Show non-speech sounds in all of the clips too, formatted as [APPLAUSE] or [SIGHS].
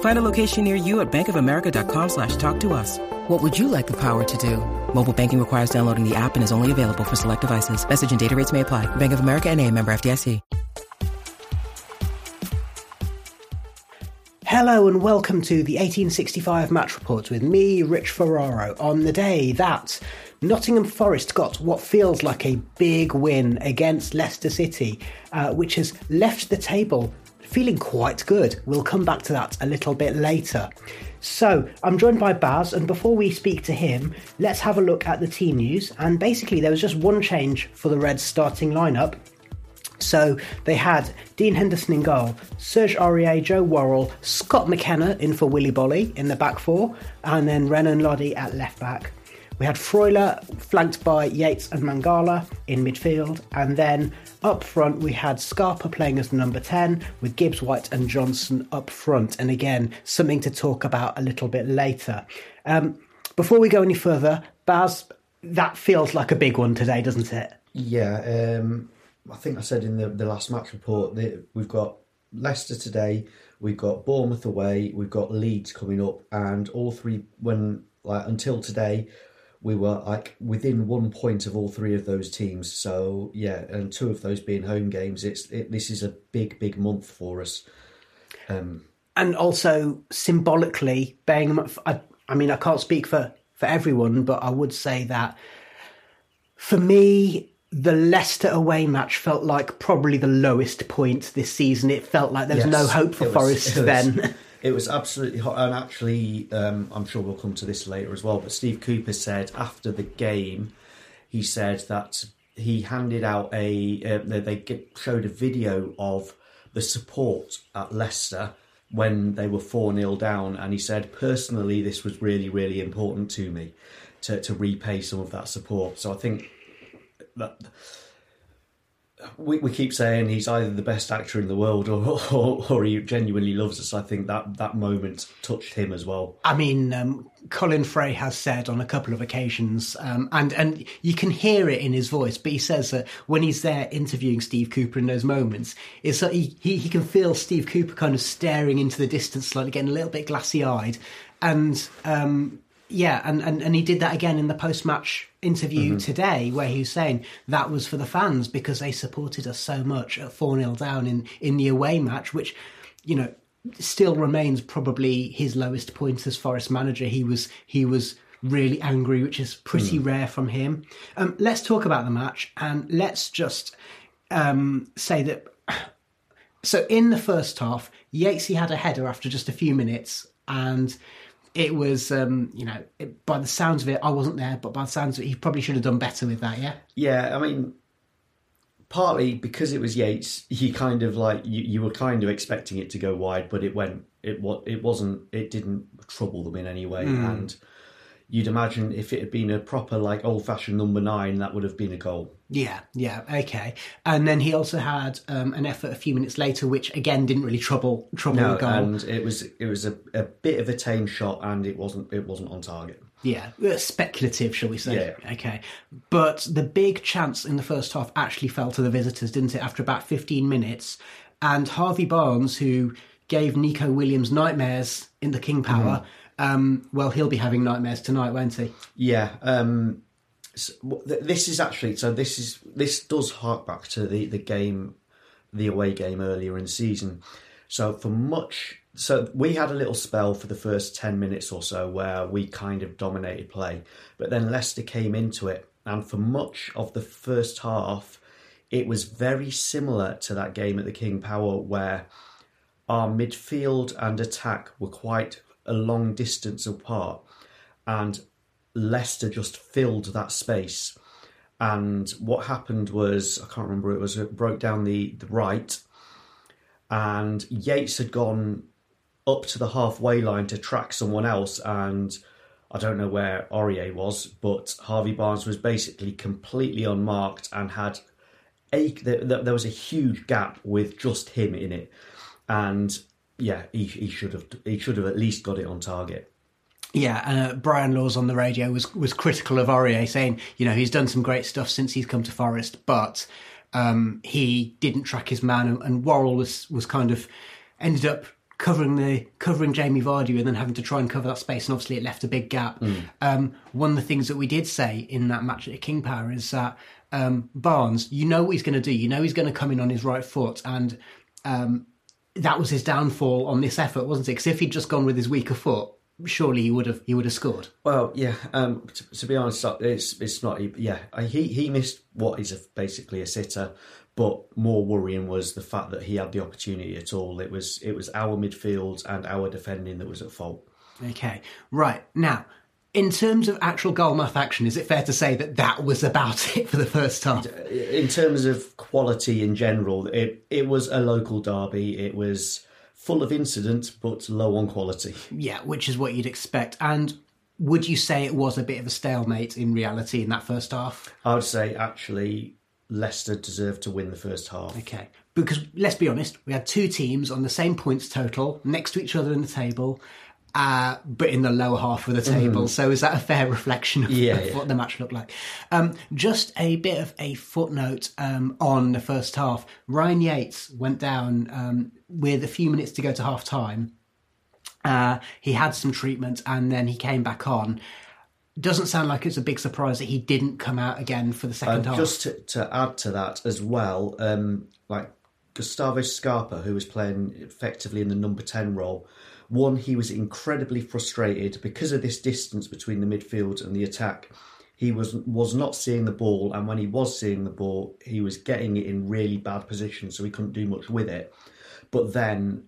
Find a location near you at bankofamerica.com slash talk to us. What would you like the power to do? Mobile banking requires downloading the app and is only available for select devices. Message and data rates may apply. Bank of America and a member FDIC. Hello and welcome to the 1865 match report with me, Rich Ferraro, on the day that Nottingham Forest got what feels like a big win against Leicester City, uh, which has left the table feeling quite good. We'll come back to that a little bit later. So, I'm joined by Baz, and before we speak to him, let's have a look at the team news. And basically, there was just one change for the Reds starting lineup. So they had Dean Henderson in goal, Serge Aurier, Joe Worrall, Scott McKenna in for Willy Boly in the back four, and then Renan Lodi at left back. We had Freuler flanked by Yates and Mangala in midfield, and then up front we had Scarpa playing as number 10 with Gibbs, White, and Johnson up front. And again, something to talk about a little bit later. Um, before we go any further, Baz, that feels like a big one today, doesn't it? Yeah, um, I think I said in the, the last match report that we've got Leicester today, we've got Bournemouth away, we've got Leeds coming up, and all three when like until today, we were like within one point of all three of those teams. So yeah, and two of those being home games. It's it, this is a big big month for us. Um, and also symbolically bearing. I, I mean, I can't speak for for everyone, but I would say that for me, the Leicester away match felt like probably the lowest point this season. It felt like there was no hope for was- Forest then. [LAUGHS] It was absolutely hot, and actually, um, I'm sure we'll come to this later as well. But Steve Cooper said after the game, he said that he handed out a. Uh, they showed a video of the support at Leicester when they were four 0 down, and he said personally, this was really really important to me to to repay some of that support. So I think that we, we keep saying he's either the best actor in the world or, or, or he genuinely loves us. I think that that moment touched him as well. I mean, um, Colin Fray has said on a couple of occasions, um, and and you can hear it in his voice. But he says that when he's there interviewing Steve Cooper in those moments, it's that he, he he can feel Steve Cooper kind of staring into the distance, slightly getting a little bit glassy eyed, and um, yeah, and, and and he did that again in the post match interview today, where he was saying that was for the fans because they supported us so much at four 0 down in in the away match, which you know still remains probably his lowest point as Forest manager. He was he was really angry, which is pretty rare from him. Um, let's talk about the match and let's just um, say that. [SIGHS] So in the first half, Yatesy had a header after just a few minutes, and it was um, you know it, by the sounds of it, I wasn't there, but by the sounds of it, he probably should have done better with that. Yeah. Yeah, I mean, partly because it was Yates, he kind of like you, you were kind of expecting it to go wide, but it went. It what it wasn't. It didn't trouble them in any way, and you'd imagine if it had been a proper like old fashioned number nine, that would have been a goal. Yeah, yeah, okay. And then he also had um, an effort a few minutes later, which again didn't really trouble trouble No, the goal. and it was it was a, a bit of a tame shot, and it wasn't it wasn't on target. Yeah, uh, speculative, shall we say? Yeah. Okay, but the big chance in the first half actually fell to the visitors, didn't it? After about fifteen minutes, and Harvey Barnes, who gave Nico Williams nightmares in the King Power, um, well, he'll be having nightmares tonight, won't he? Yeah, um, this is actually so. This is this does hark back to the the game, the away game earlier in the season. So for much, so we had a little spell for the first ten minutes or so where we kind of dominated play, but then Leicester came into it, and for much of the first half, it was very similar to that game at the King Power where our midfield and attack were quite a long distance apart, and Leicester just filled that space. And what happened was, I can't remember, it was it broke down the, the right, and Yates had gone up to the halfway line to track someone else, and I don't know where Aurier was, but Harvey Barnes was basically completely unmarked and had a there, was a huge gap with just him in it, and yeah, he, he should have he should have at least got it on target. Yeah, uh, Brian Laws on the radio was was critical of Aurier, saying, you know, he's done some great stuff since he's come to Forest, but um, he didn't track his man, and, and Worrall was was kind of ended up covering the covering Jamie Vardy and then having to try and cover that space, and obviously it left a big gap. Um, one of the things that we did say in that match at King Power is that um, Barnes, you know what he's going to do, you know he's going to come in on his right foot, and um, that was his downfall on this effort, wasn't it? Because if he'd just gone with his weaker foot, surely he would have he would have scored. Well, yeah. Um, to, to be honest, it's it's not. Yeah, he he missed what is a, basically a sitter, but more worrying was the fact that he had the opportunity at all. It was it was our midfield and our defending that was at fault. Okay, right now. In terms of actual goalmouth action, is it fair to say that that was about [LAUGHS] it for the first time? In terms of quality in general, it it was a local derby. It was full of incident, but low on quality. Yeah, which is what you'd expect. And would you say it was a bit of a stalemate in reality in that first half? I would say actually Leicester deserved to win the first half. Okay. Because let's be honest, we had two teams on the same points total next to each other in the table, uh, but in the lower half of the table. So is that a fair reflection of, Yeah, yeah. what the match looked like? Um, just a bit of a footnote um, on the first half. Ryan Yates went down um, with a few minutes to go to half time. Uh, he had some treatment and then he came back on. Doesn't sound like it's a big surprise that he didn't come out again for the second half. just to, to add to that as well, um, like Gustavo Scarpa, who was playing effectively in the number 10 role, one, he was incredibly frustrated because of this distance between the midfield and the attack. He was was not seeing the ball, and when he was seeing the ball, he was getting it in really bad positions, so he couldn't do much with it. But then,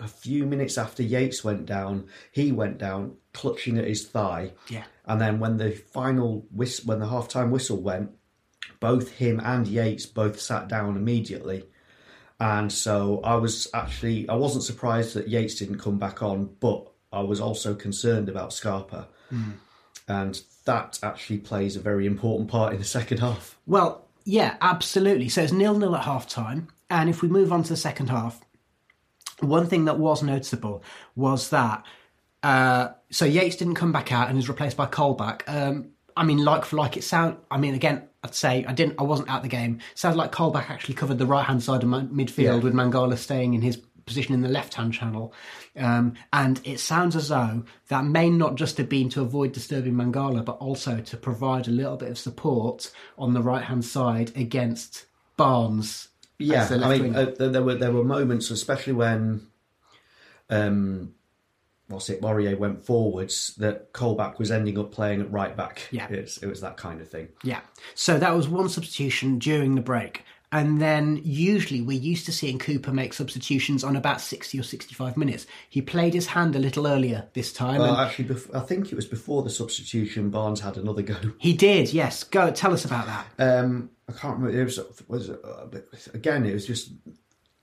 a few minutes after Yates went down, he went down clutching at his thigh. Yeah. And then when the final whist- when the half time whistle went, both him and Yates both sat down immediately. And so I was actually I wasn't surprised that Yates didn't come back on, but I was also concerned about Scarpa. Hmm. And that actually plays a very important part in the second half. Well, yeah, absolutely. So it's nil nil at half time. And if we move on to the second half, one thing that was noticeable was that uh, so Yates didn't come back out and was replaced by Colback. Um, I mean, like for like, it sound. I mean, again, I'd say I didn't. I wasn't at the game. Sounds like Colback actually covered the right hand side of my, midfield Yeah. with Mangala staying in his position in the left hand channel. Um, and it sounds as though that may not just have been to avoid disturbing Mangala, but also to provide a little bit of support on the right hand side against Barnes. Yeah, I mean, uh, there, were there were moments, especially when, um, what's it, Aurier went forwards, that Colback was ending up playing at right back. Yeah. it's, it was that kind of thing. Yeah. So that was one substitution during the break. And then usually we're used to seeing Cooper make substitutions on about 60 or 65 minutes. He played his hand a little earlier this time. Well, actually, bef- I think it was before the substitution. Barnes had another go. he did, yes. Go tell us about that. Um, I can't remember. It was, was uh, again. It was just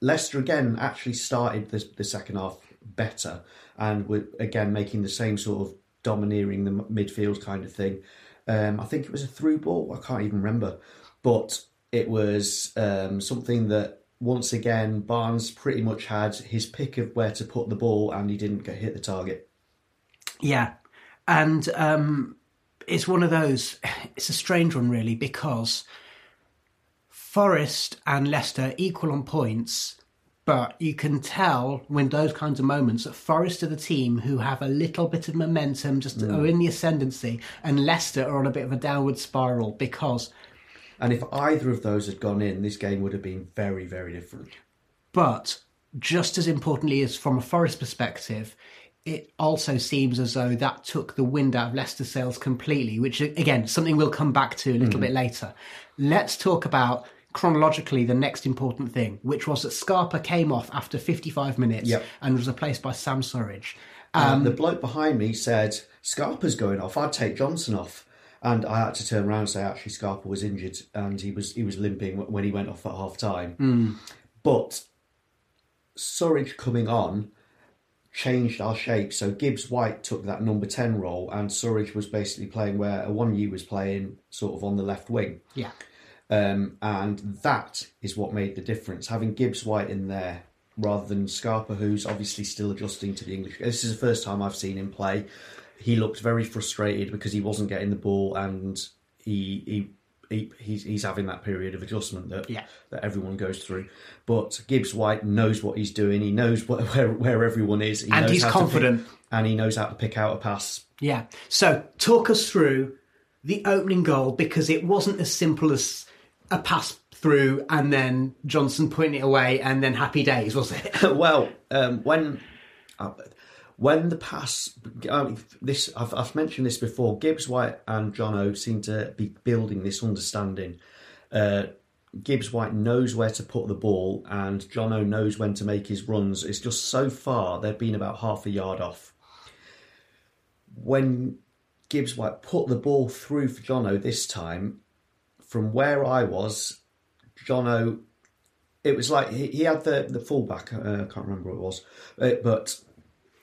Leicester again. Actually, started the, the second half better, and were again making the same sort of domineering the midfield kind of thing. Um, I think it was a through ball. I can't even remember, but it was um, something that once again Barnes pretty much had his pick of where to put the ball, and he didn't get hit the target. Yeah. and um, it's one of those. [SIGHS] It's a strange one, really, because Forest and Leicester equal on points, but you can tell when those kinds of moments that Forest are the team who have a little bit of momentum, just Mm. are in the ascendancy, and Leicester are on a bit of a downward spiral because. And if either of those had gone in, this game would have been very, very different. But just as importantly as from a Forest perspective, it also seems as though that took the wind out of Leicester's sails completely, which again, something we'll come back to a little bit later. Let's talk about chronologically the next important thing, which was that Scarpa came off after 55 minutes Yep. and was replaced by Sam Surridge. Um, the bloke behind me said, Scarpa's going off, I'd take Johnson off. And I had to turn around and say, actually, Scarpa was injured and he was he was limping when he went off at half time. But Surridge coming on changed our shape. So Gibbs White took that number 10 role and Surridge was basically playing where Awoniyi was playing sort of on the left wing. Yeah. Um, and that is what made the difference. Having Gibbs White in there rather than Scarpa, who's obviously still adjusting to the English. This is the first time I've seen him play. He looked very frustrated because he wasn't getting the ball, and he he. He, he's, he's having that period of adjustment that Yeah. that everyone goes through, but Gibbs White knows what he's doing. He knows what, where where everyone is, he And knows he's how to pick- confident. and he knows how to pick out a pass. Yeah. So talk us through the opening goal because it wasn't as simple as a pass through and then Johnson putting it away and then happy days, was it? [LAUGHS] well, um, when uh, when the pass, um, this I've, I've mentioned this before. Gibbs White and Jono seem to be building this understanding. Uh, Gibbs White knows where to put the ball, and Jono knows when to make his runs. It's just so far they've been about half a yard off. When Gibbs White put the ball through for Jono this time, from where I was, Jono it was like he, he had the the fullback. Uh, I can't remember what it was, uh, but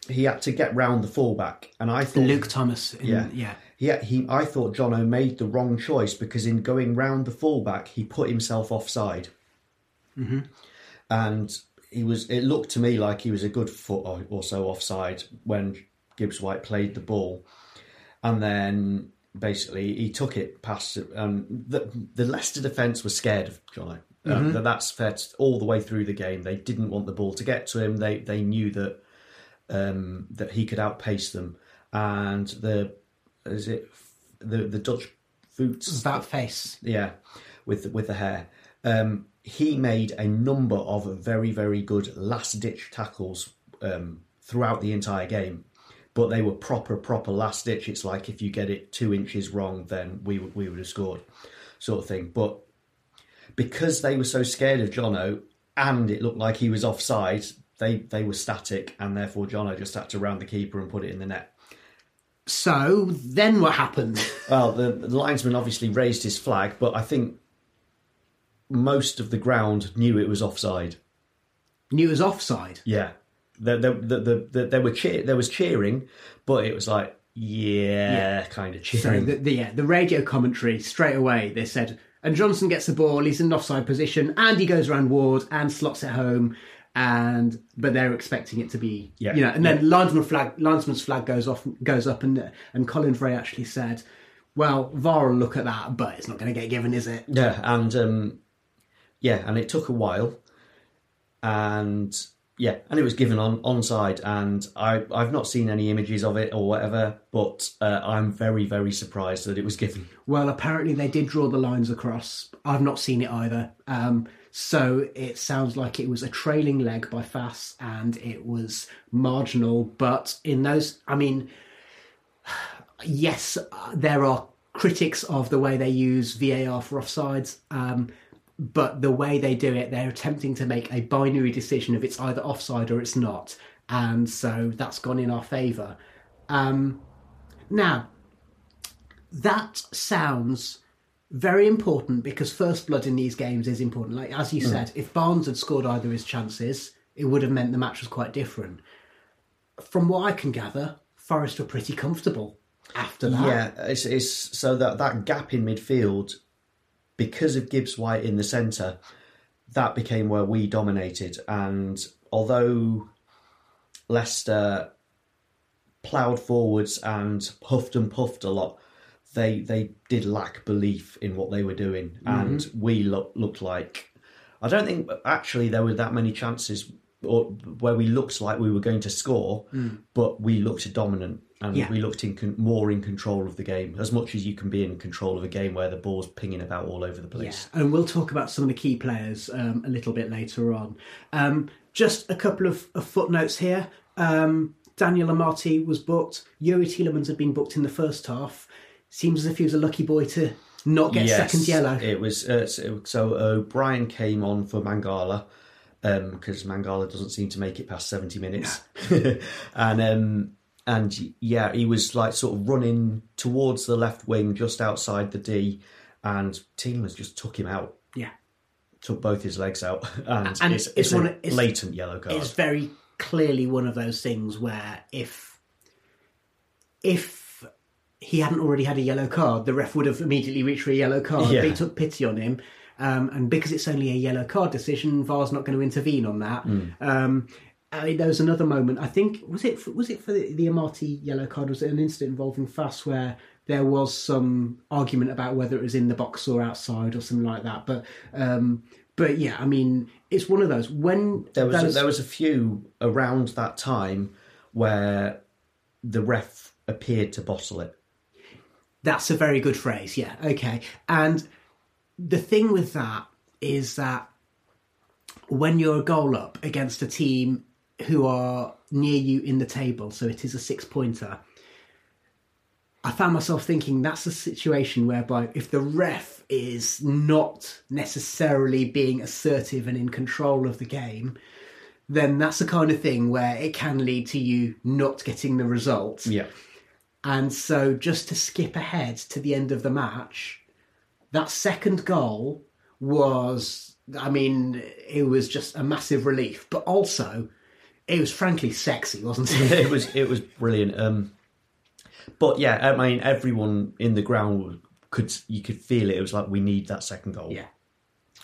he had to get round the fullback, and I thought Luke Thomas. In, yeah, Yeah. yeah. He, I thought Jono made the wrong choice because in going round the fullback, he put himself offside, mm-hmm. and he was. It looked to me like he was a good foot or so offside when Gibbs White played the ball, and then basically he took it past. And the the Leicester defence was scared of Jono. Um, that that's fair all the way through the game. They didn't want the ball to get to him. They they knew that um, that he could outpace them. And the is it the the Dutch boots That face. yeah with with the hair. Um, he made a number of very very good last ditch tackles um, throughout the entire game. But they were proper, proper last ditch. It's like if you get it two inches wrong, then we would- we would have scored, sort of thing. But because they were so scared of Jono and it looked like he was offside, they they were static, and therefore Jono just had to round the keeper and put it in the net. So then what happened? [LAUGHS] Well, the, the linesman obviously raised his flag, but I think most of the ground knew it was offside. Knew it was offside. Yeah, the, the, the, the, the, there were cheer, there was cheering, but it was like yeah, kind of So cheering. the, the, yeah, the radio commentary straight away they said, and Johnson gets the ball, he's in an offside position, and he goes around Ward and slots it home, and but they're expecting it to be, Yeah. you know, and then linesman flag, linesman's flag goes off, goes up, and and Colin Fray actually said, well, VAR will look at that, but it's not going to get given, is it? Yeah, and um, yeah, and it took a while, and yeah, and it was given on onside, and I I've not seen any images of it or whatever, but uh, I'm very very surprised that it was given. Well, apparently they did draw the lines across. I've not seen it either. Um, so it sounds like it was a trailing leg by Faes and it was marginal. But in those, I mean, [SIGHS] yes, uh, there are critics of the way they use VAR for offsides. Um, but the way they do it, they're attempting to make a binary decision if it's either offside or it's not. And so that's gone in our favour. Um, now, that sounds very important because first blood in these games is important. Like as you said, if Barnes had scored either of his chances, it would have meant the match was quite different. From what I can gather, Forest were pretty comfortable after that. Yeah, it's, it's so that that gap in midfield, because of Gibbs White in the centre, that became where we dominated. And although Leicester ploughed forwards and puffed and puffed a lot, they they did lack belief in what they were doing, mm-hmm. and we look, looked like. I don't think actually there were that many chances or where we looked like we were going to score, but we looked dominant and Yeah. we looked in con- more in control of the game as much as you can be in control of a game where the ball's pinging about all over the place. Yeah, and we'll talk about some of the key players um, a little bit later on. Um, just a couple of, of footnotes here. Um, Daniel Amartey was booked. Youri Tielemans had been booked in the first half. Seems as if he was a lucky boy to not get Yes, second yellow. It was uh, so, so O'Brien came on for Mangala because Mangala doesn't seem to make it past seventy minutes, [LAUGHS] and um, and yeah, he was like sort of running towards the left wing just outside the D, and Tielemans just took him out, yeah, took both his legs out, [LAUGHS] and, And it's, it's it's, one it's- blatant yellow card. it's very clearly one of those things where if if he hadn't already had a yellow card, the ref would have immediately reached for a yellow card. Yeah. They took pity on him, um, and because it's only a yellow card decision, VAR's not going to intervene on that. Um, I mean, there was another moment. I think was it for, was it for the, the Amartey yellow card? Was it an incident involving Faes where there was some argument about whether it was in the box or outside or something like that? But um, but yeah, I mean, it's one of those when There was those- there was a few around that time where the ref appeared to bottle it. That's a very good phrase. Yeah. Okay. And the thing with that is that when you're a goal up against a team who are near you in the table, so it is a six pointer, I found myself thinking that's a situation whereby if the ref is not necessarily being assertive and in control of the game, then that's the kind of thing where it can lead to you not getting the result. Yeah. And so, just to skip ahead to the end of the match, that second goal was, I mean, it was just a massive relief, but also it was frankly sexy, wasn't it? [LAUGHS] it was it was brilliant. Um, but yeah, I mean, everyone in the ground could you could feel it. It was like we need that second goal. yeah.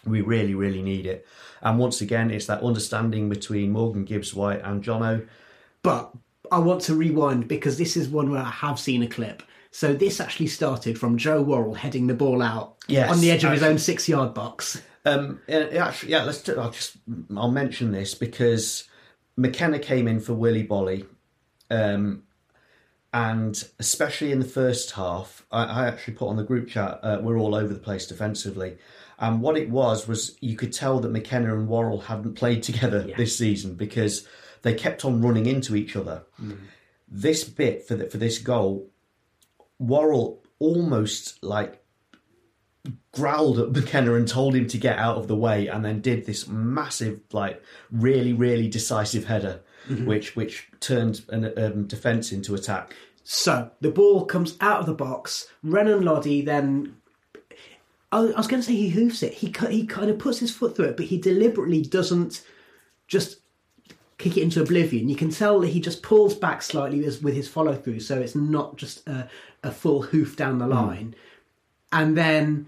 we really, really need it. And once again, it's that understanding between Morgan Gibbs White and Jono. But I want to rewind because this is one where I have seen a clip. So this actually started from Joe Worrall heading the ball out Yes, on the edge of his own six yard box. Um, yeah, yeah, actually, yeah. Let's. Do, I'll just. I'll mention this because McKenna came in for Willy Boly, um, and especially in the first half, I, I actually put on the group chat. Uh, we're all over the place defensively, and what it was was you could tell that McKenna and Worrall hadn't played together this season because they kept on running into each other. This bit for the, for this goal, Worrall almost like growled at McKenna and told him to get out of the way, and then did this massive, like, really, really decisive header, which which turned an um, defence into attack. So the ball comes out of the box. Renan Lodi then. I was going to say he hoofs it. He he kind of puts his foot through it, but he deliberately doesn't just kick it into oblivion. You can tell that he just pulls back slightly with his follow through, so it's not just a, a full hoof down the hmm. line. And then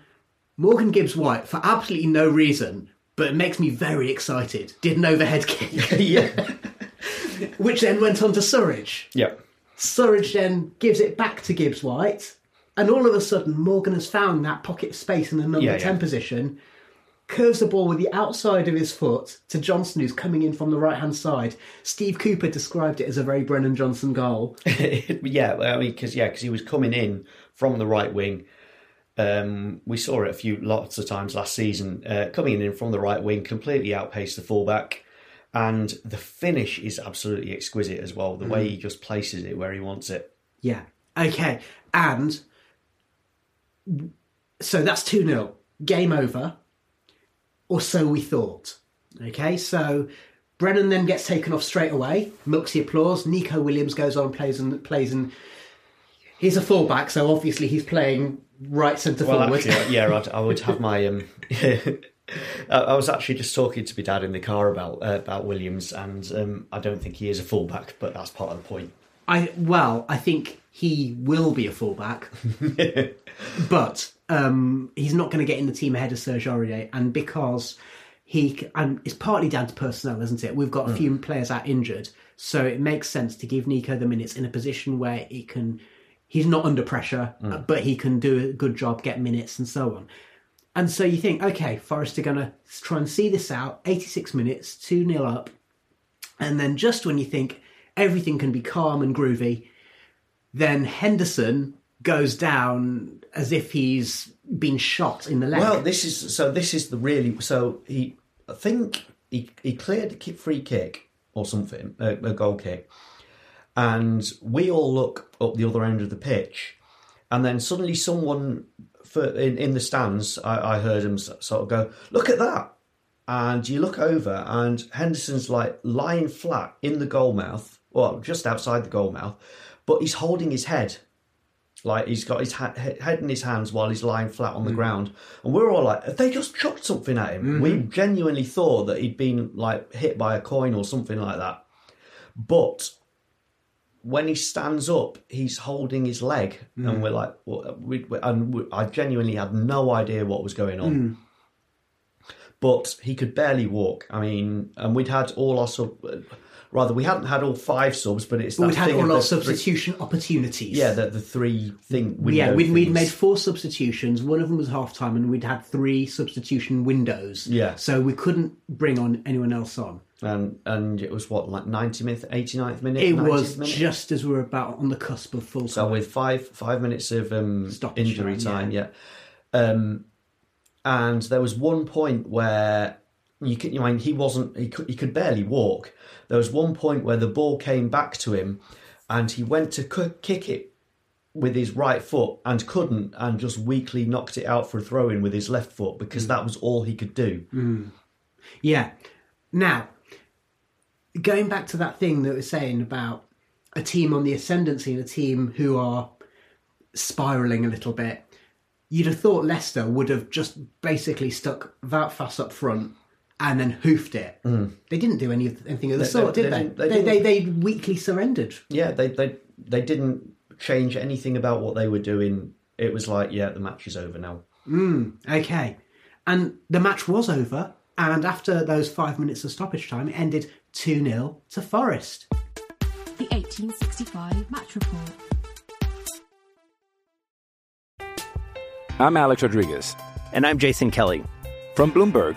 Morgan Gibbs White, for absolutely no reason, but it makes me very excited, did an overhead kick, [LAUGHS] yeah, [LAUGHS] which then went on to Surridge. yeah, Surridge then gives it back to Gibbs White, and all of a sudden Morgan has found that pocket space in the number Yeah, 10 yeah. position, curves the ball with the outside of his foot to Johnson, who's coming in from the right hand side. Steve Cooper described it as a very Brennan Johnson goal. [LAUGHS] yeah. I mean, because yeah, because he was coming in from the right wing. Um, we saw it a few lots of times last season. Uh, coming in from the right wing, completely outpaced the fullback, and the finish is absolutely exquisite as well. The way he just places it where he wants it. Yeah. Okay. And so that's 2 0. Game over. Or so we thought. Okay. So Brennan then gets taken off straight away. Milks the applause. Nico Williams goes on and plays and plays and he's a fullback, so obviously he's playing right centre Well, forward. actually, yeah, I'd, I would have [LAUGHS] my. Um, [LAUGHS] I I was actually just talking to my dad in the car about uh, about Williams, and um, I don't think he is a fullback, but that's part of the point. I well, I think he will be a fullback, [LAUGHS] but um, he's not going to get in the team ahead of Serge Aurier, and because he and it's partly down to personnel, isn't it? We've got a few players out injured, so it makes sense to give Nico the minutes in a position where he can. He's not under pressure, uh, but he can do a good job, get minutes, and so on. And so you think, okay, Forest are going to try and see this out. 86 minutes, 2 0 up. And then just when you think everything can be calm and groovy, then Henderson goes down as if he's been shot in the leg. Well, this is so. This is the really so. He, I think he he cleared a kick, free kick or something, a, a goal kick, and we all look up the other end of the pitch, and then suddenly someone for, in in the stands, I, I heard him sort of go, "Look at that!" And you look over, and Henderson's like lying flat in the goal mouth, well, just outside the goal mouth, but he's holding his head like he's got his ha- head in his hands while he's lying flat on the mm. ground, and we're all like, "Have they just chucked something at him?" We mm-hmm. genuinely thought that he'd been like hit by a coin or something like that. But when he stands up, he's holding his leg, and mm. we're like, well, we, we- and we, I genuinely had no idea what was going on. Mm. But he could barely walk. I mean, and we'd had all our sub. Rather, we hadn't had all five subs, but it's but that we'd had all our the three- substitution opportunities. yeah, the, the three thing. yeah, we'd, we'd made four substitutions. One of them was half time, and we'd had three substitution windows. Yeah. So we couldn't bring on anyone else on. and and it was what like 90th 89th minute It 90th was minute? just as we were about on the cusp of full so time. with five five minutes of um Stoppage injury time, time yeah. um and there was one point where you could you know, I mean he wasn't he could he could barely walk there was one point where the ball came back to him and he went to kick it with his right foot and couldn't and just weakly knocked it out for a throw in with his left foot Mm. because that was all he could do Yeah. Now, going back to that thing that we we're saying about a team on the ascendancy and a team who are spiraling a little bit, you'd have thought Leicester would have just basically stuck that fast up front and then hoofed it. Mm. They didn't do any anything of the They- sort, they- did they they? they They, they, they weakly surrendered. yeah, they they they didn't change anything about what they were doing. It was like, yeah, the match is over now. Mm, okay. And the match was over. And after those five minutes of stoppage time, it ended 2 0 to Forest. The 1865 match report. I'm Alex Rodriguez. And I'm Jason Kelly. From Bloomberg,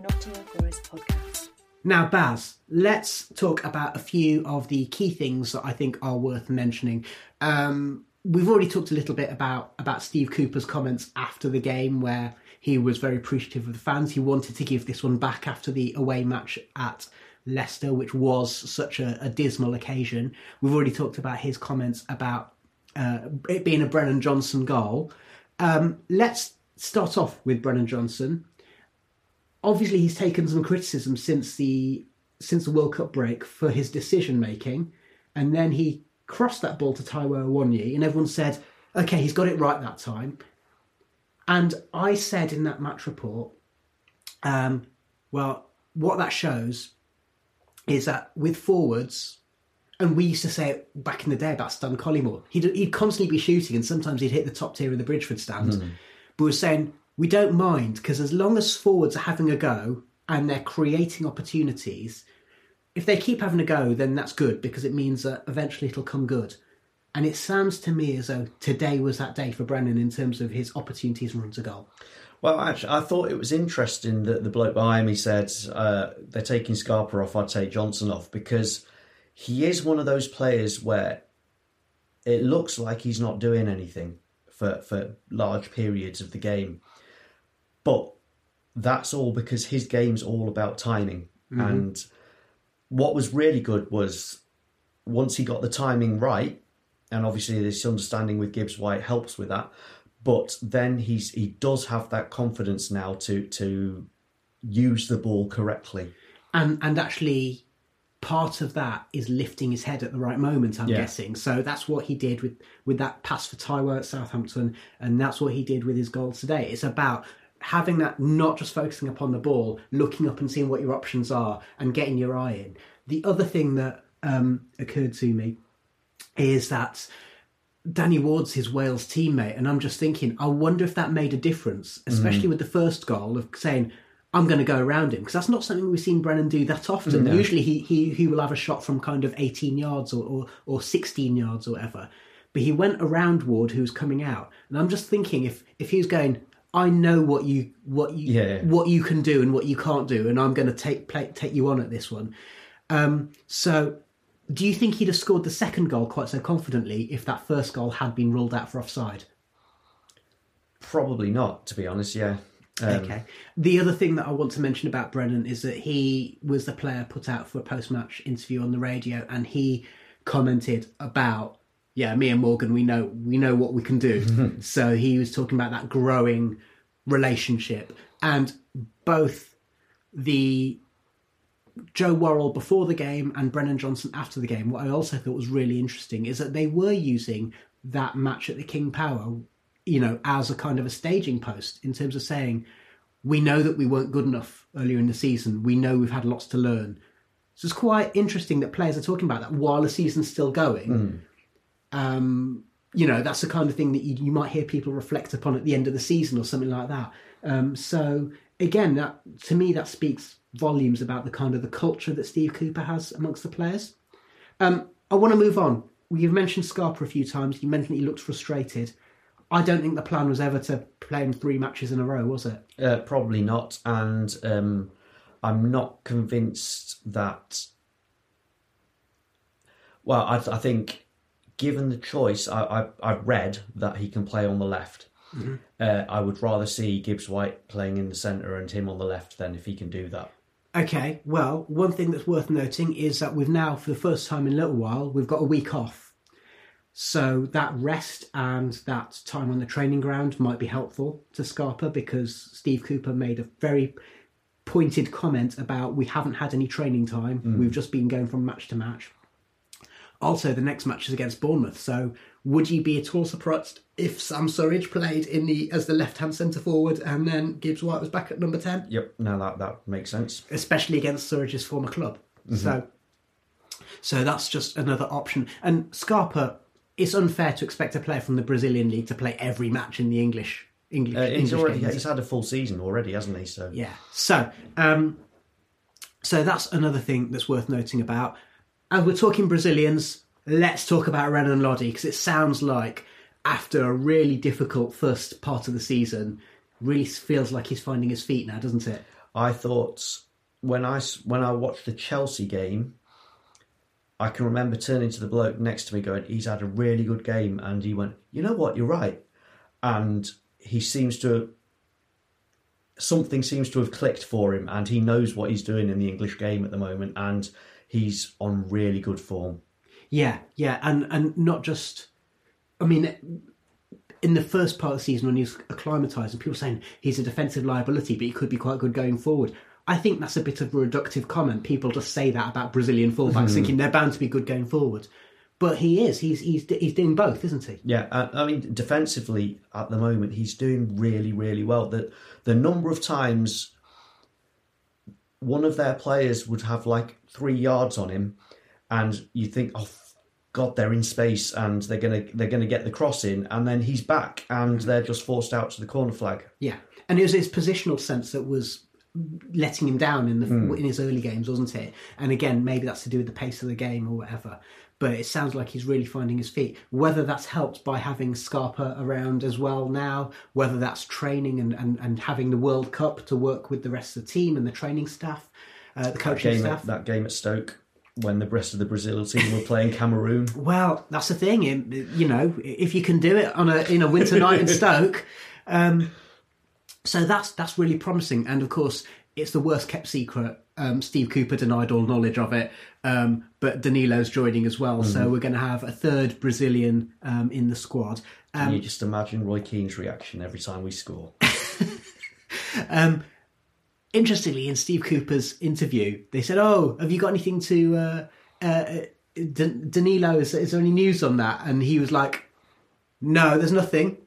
Nottingham Forest podcast. Now, Baz, let's talk about a few of the key things that I think are worth mentioning. Um, we've already talked a little bit about about Steve Cooper's comments after the game, where he was very appreciative of the fans. He wanted to give this one back after the away match at Leicester, which was such a, a dismal occasion. We've already talked about his comments about uh, it being a Brennan Johnson goal. Um, let's start off with Brennan Johnson obviously he's taken some criticism since the since the World Cup break for his decision making, and then he crossed that ball to Taiwo Awoniyi, and everyone said, "Okay, he's got it right that time." And I said in that match report, um, well, what that shows is that with forwards, and we used to say it back in the day about Stan Collymore, he'd, he'd constantly be shooting, and sometimes he'd hit the top tier of the Bridgford stand. But we were saying we don't mind because as long as forwards are having a go and they're creating opportunities, if they keep having a go, then that's good because it means that eventually it'll come good. And it sounds to me as though today was that day for Brennan in terms of his opportunities and runs a goal. Well, actually, I thought it was interesting that the bloke behind me said uh, they're taking Scarpa off. I'd take Johnson off because he is one of those players where it looks like he's not doing anything for for large periods of the game, but that's all because his game's all about timing. Mm-hmm. And what was really good was once he got the timing right, and obviously this understanding with Gibbs White helps with that. But then he's he does have that confidence now to to use the ball correctly. and and actually part of that is lifting his head at the right moment i'm Yeah. guessing so that's what he did with with that pass for Taiwo at southampton and that's what he did with his goal today it's about having that not just focusing upon the ball looking up and seeing what your options are and getting your eye in the other thing that um, occurred to me is that Danny Ward's his Wales teammate, and I'm just thinking, I wonder if that made a difference, especially Mm. with the first goal of saying, "I'm going to go around him," because that's not something we've seen Brennan do that often. No. Usually, he, he he will have a shot from kind of 18 yards or, or or 16 yards or whatever, but he went around Ward, who was coming out, and I'm just thinking if if he was going. I know what you what you Yeah. what you can do and what you can't do, and I'm going to take play, take you on at this one. Um, so, do you think he'd have scored the second goal quite so confidently if that first goal had been ruled out for offside? Probably not, to be honest. Yeah. Um, okay. The other thing that I want to mention about Brennan is that he was the player put out for a post match interview on the radio, and he commented about, yeah, me and Morgan, we know we know what we can do. [LAUGHS] so he was talking about that growing relationship, and both the Joe Worrall before the game and Brennan Johnson after the game, what I also thought was really interesting is that they were using that match at the King Power, you know, as a kind of a staging post in terms of saying, we know that we weren't good enough earlier in the season. We know we've had lots to learn. So it's quite interesting that players are talking about that while the season's still going. Mm. Um, you know, that's the kind of thing that you, you might hear people reflect upon at the end of the season or something like that. Um, so again, that to me that speaks volumes about the kind of the culture that Steve Cooper has amongst the players. Um, I want to move on. You've mentioned Scarpa a few times. You mentioned he looked frustrated. I don't think the plan was ever to play him three matches in a row, was it? Uh, probably not, and um, I'm not convinced that. Well, I, I think, given the choice, I, I I've read that he can play on the left. Mhm. Uh, I would rather see Gibbs White playing in the centre and him on the left than if he can do that. Okay, well, one thing that's worth noting is that we've now, for the first time in a little while, we've got a week off. So that rest and that time on the training ground might be helpful to Scarpa because Steve Cooper made a very pointed comment about we haven't had any training time. Mm. We've just been going from match to match. Also, the next match is against Bournemouth. So, would you be at all surprised if Sam Surridge played in the as the left-hand centre forward and then Gibbs White was back at number ten? Yep, now that that makes sense. especially against Surridge's former club. Mhm. So, so that's just another option. And Scarpa, it's unfair to expect a player from the Brazilian league to play every match in the English English. Uh, he's English already games. he's had a full season already, hasn't he? So Yeah. So, um, so that's another thing that's worth noting about. And we're talking Brazilians. Let's talk about Renan Lodi because it sounds like after a really difficult first part of the season, really feels like he's finding his feet now, doesn't it? I thought when I when I watched the Chelsea game, I can remember turning to the bloke next to me going, "He's had a really good game," and he went, "You know what? You're right," and he seems to something seems to have clicked for him, and he knows what he's doing in the English game at the moment, and he's on really good form. Yeah, yeah, and and not just. I mean, in the first part of the season when he was acclimatised, and people saying he's a defensive liability, but he could be quite good going forward. I think that's a bit of a reductive comment. People just say that about Brazilian fullbacks, Mhm. thinking they're bound to be good going forward. But he is. He's he's he's doing both, isn't he? Yeah, I mean, defensively at the moment, he's doing really, really well. The the number of times one of their players would have like three yards on him, and you think, oh God, they're in space and they're gonna they're gonna get the cross in, and then he's back and they're just forced out to the corner flag. Yeah, and it was his positional sense that was letting him down in the Mm. in his early games, wasn't it? And again, maybe that's to do with the pace of the game or whatever. But it sounds like he's really finding his feet. Whether that's helped by having Scarpa around as well now, whether that's training and, and, and having the World Cup to work with the rest of the team and the training staff, uh, the That coaching game, staff. at, that game at Stoke when the rest of the Brazil team were playing Cameroon. [LAUGHS] Well, that's the thing. You know, if you can do it on a in a winter night in [LAUGHS] Stoke, um, so that's that's really promising. And of course, it's the worst kept secret. Um, Steve Cooper denied all knowledge of it, um, but Danilo's joining as well. So Mhm. we're going to have a third Brazilian um, in the squad. Can Um, you just imagine Roy Keane's reaction every time we score? [LAUGHS] um, interestingly, in Steve Cooper's interview, they said, "Oh, have you got anything to uh, uh, Dan- Danilo? Is, is there any news on that?" And he was like, "No, there's nothing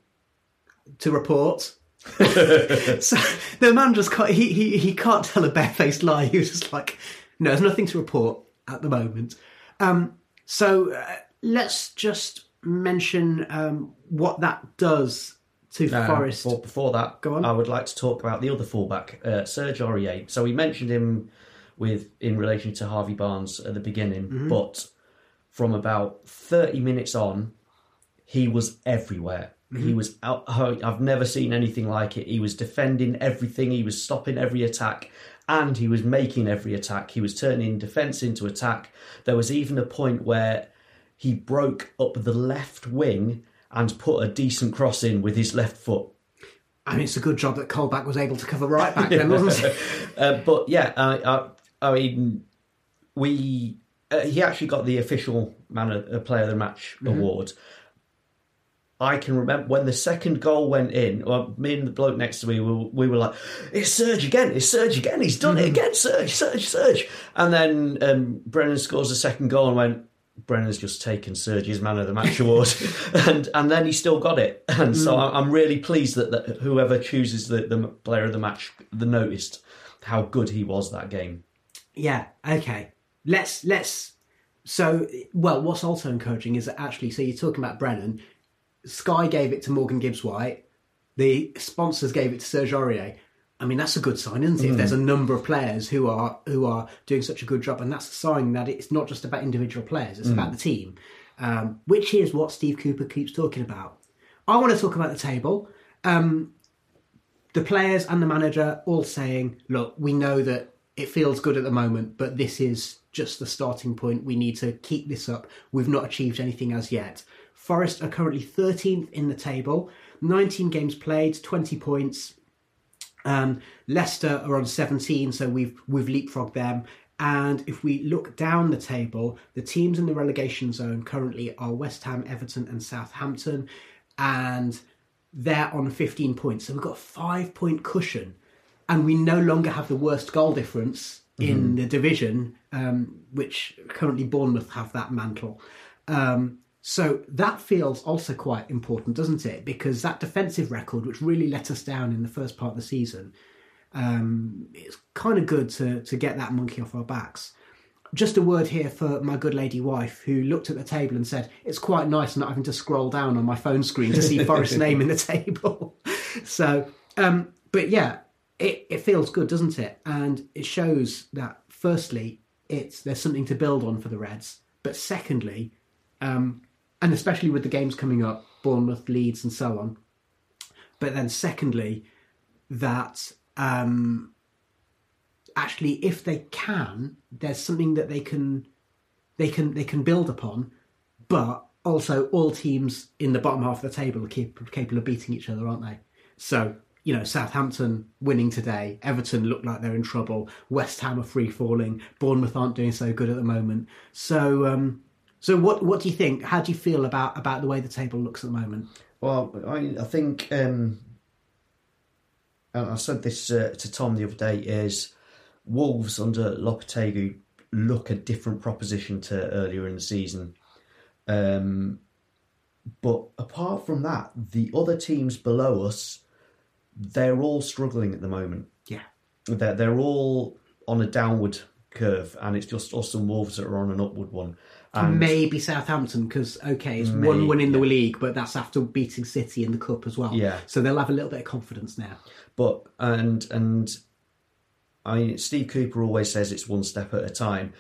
to report." [LAUGHS] so the man just can't, he, he he can't tell a barefaced lie. [LAUGHS] He was just like, "No, there's nothing to report at the moment." Um, so uh, let's just mention um, what that does to Um, Forest. Before, before that, Go on. I would like to talk about the other fullback, uh, Serge Aurier. So we mentioned him with in relation to Harvey Barnes at the beginning, Mm-hmm. but from about thirty minutes on, he was everywhere. Mm-hmm. He was out. I've never seen anything like it. He was defending everything. He was stopping every attack, and he was making every attack. He was turning defense into attack. There was even a point where he broke up the left wing and put a decent cross in with his left foot. I mean, it's a good job that Colback was able to cover right back [LAUGHS] then, wasn't it? [LAUGHS] Uh, but yeah, I, I, I mean, we uh, he actually got the official man of, uh, player of the match award. I can remember when the second goal went in. Well, me and the bloke next to me, we, were- we were like, "It's Serge again! It's Serge again! He's done it again! Serge, Serge, Serge!" And then um, Brennan scores the second goal and went. Brennan's just taken Serge's Man of the Match award, [LAUGHS] and and then he still got it, and so I- I'm really pleased that, that whoever chooses the, the player of the match, the noticed how good he was that game. Yeah. Okay. Let's let's. So, well, what's also encouraging is that actually, so you're talking about Brennan. Sky gave it to Morgan Gibbs White. The sponsors gave it to Serge Aurier. I mean, that's a good sign, isn't it? If there's a number of players who are who are doing such a good job, and that's a sign that it's not just about individual players; it's about the team, um, which is what Steve Cooper keeps talking about. I want to talk about the table. Um, the players and the manager all saying, look, we know that it feels good at the moment, but this is just the starting point. We need to keep this up. We've not achieved anything as yet. Forest are currently 13th in the table, 19 games played, 20 points. Um, Leicester are on 17, so we've we've leapfrogged them. And if we look down the table, the teams in the relegation zone currently are West Ham, Everton, and Southampton, and they're on 15 points. So we've got a five point cushion, and we no longer have the worst goal difference in the division, um, which currently Bournemouth have that mantle. Um, so that feels also quite important, doesn't it? Because that defensive record, which really let us down in the first part of the season, um, it's kind of good to to get that monkey off our backs. Just a word here for my good lady wife, who looked at the table and said, "It's quite nice not having to scroll down on my phone screen to see Forest's [LAUGHS] name in the table." so, um, but yeah, it, it feels good, doesn't it? And it shows that firstly, it's there's something to build on for the Reds, but secondly, um, and especially with the games coming up, Bournemouth, Leeds, and so on. But then, secondly, that um, actually, if they can, there's something that they can they can they can build upon. But also, all teams in the bottom half of the table are cap- capable of beating each other, aren't they? So. You know, Southampton winning today. Everton look like they're in trouble. West Ham are free falling. Bournemouth aren't doing so good at the moment. So, um, so what what do you think? How do you feel about about the way the table looks at the moment? Well, I, I think um, and I said this uh, to Tom the other day is Wolves under Lopetegui look a different proposition to earlier in the season. Um, but apart from that, the other teams below us, they're all struggling at the moment. Yeah. They're, they're all on a downward curve, and it's just us and Wolves that are on an upward one. And Maybe Southampton because okay, it's Maybe, one win in the league, but that's after beating City in the cup as well. Yeah. so they'll have a little bit of confidence now. But and and I mean, Steve Cooper always says it's one step at a time.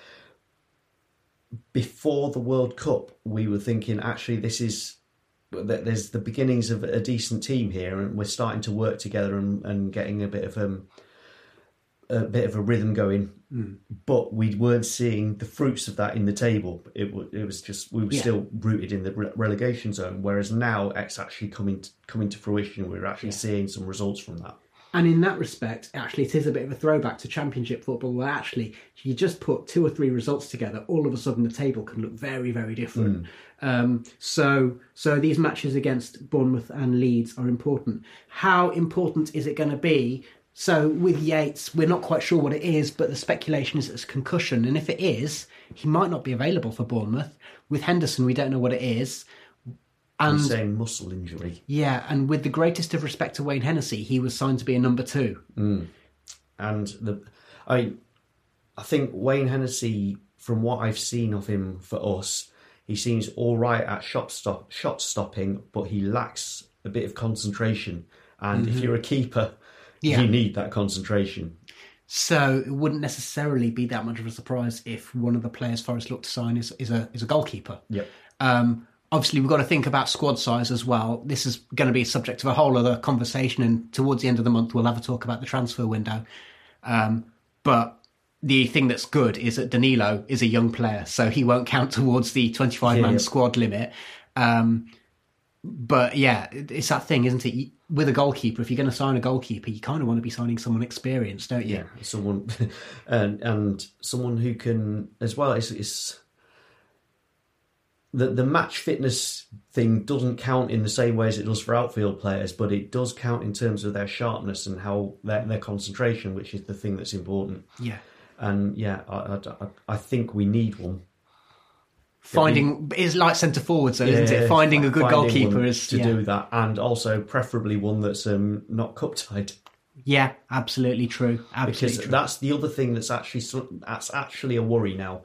Before the World Cup, we were thinking actually this is that there's the beginnings of a decent team here, and we're starting to work together and, and getting a bit of um, a bit of a rhythm going. But we weren't seeing the fruits of that in the table. It was it was just we were Yeah. still rooted in the re- relegation zone. Whereas now it's actually coming to, coming to fruition. We're actually seeing some results from that. And in that respect, actually, it is a bit of a throwback to Championship football, where actually you just put two or three results together, all of a sudden the table can look very, very different. Um, so, so these matches against Bournemouth and Leeds are important. How important is it going to be So with Yates, we're not quite sure what it is, but the speculation is it's concussion. And if it is, he might not be available for Bournemouth. With Henderson, we don't know what it is. And saying muscle injury. yeah, and with the greatest of respect to Wayne Hennessy, he was signed to be a number two. Mm. and the I I think Wayne Hennessy, from what I've seen of him for us, he seems all right at shot stop shot stopping, but he lacks a bit of concentration. And if mm-hmm. you're a keeper, Yeah. you need that concentration. So it wouldn't necessarily be that much of a surprise if one of the players Forest look to sign is, is a is a goalkeeper. Yep. Um, obviously, we've got to think about squad size as well. This is going to be a subject of a whole other conversation, and towards the end of the month, we'll have a talk about the transfer window. Um, but the thing that's good is that Danilo is a young player, so he won't count towards the 25 man Yeah. squad limit. Um, but yeah, it's that thing, isn't it? With a goalkeeper, if you're going to sign a goalkeeper, you kind of want to be signing someone experienced, don't you? Yeah, someone [LAUGHS] and and someone who can as well. It's, it's the the match fitness thing doesn't count in the same way as it does for outfield players, but it does count in terms of their sharpness and how their their concentration, which is the thing that's important. Yeah. And yeah, I I, I- I think we need one. Finding is like centre forwards, though, isn't it? Finding a good finding goalkeeper is to yeah. do that, and also preferably one that's um, not cup tied. Yeah, absolutely true. Absolutely because true. that's the other thing that's actually that's actually a worry now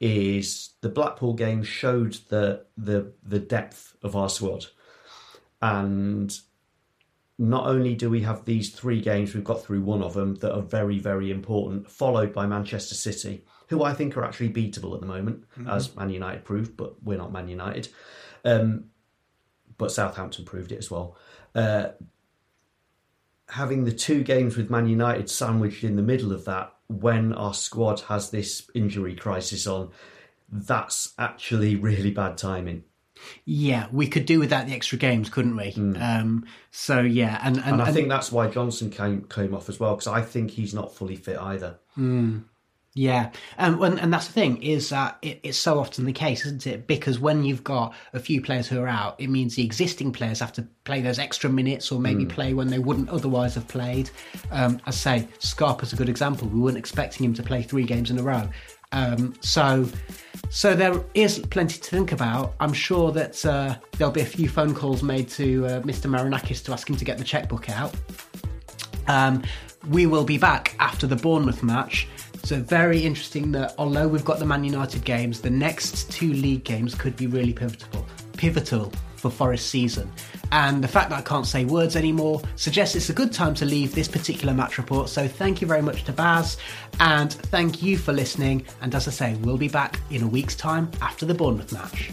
is the Blackpool game showed the the the depth of our squad, and not only do we have these three games, we've got through one of them that are very very important, followed by Manchester City, who I think are actually beatable at the moment, as Man United proved, but we're not Man United. Um, but Southampton proved it as well. Uh, having the two games with Man United sandwiched in the middle of that when our squad has this injury crisis on, that's actually really bad timing. yeah, we could do without the extra games, couldn't we? Um, so yeah, and and. And, I and- think that's why Johnson came came off as well because I think he's not fully fit either. Yeah, um, and, and that's the thing is that it, it's so often the case, isn't it? Because when you've got a few players who are out, it means the existing players have to play those extra minutes or maybe play when they wouldn't otherwise have played. Um, I say Scarpa's a good example. We weren't expecting him to play three games in a row. Um, so, so there is plenty to think about. I'm sure that uh, there'll be a few phone calls made to uh, Mr. Marinakis to ask him to get the checkbook out. Um, we will be back after the Bournemouth match. So very interesting that although we've got the Man United games, the next two league games could be really pivotal. Pivotal for Forest season. And the fact that I can't say words anymore suggests it's a good time to leave this particular match report. So thank you very much to Baz and thank you for listening. And as I say, we'll be back in a week's time after the Bournemouth match.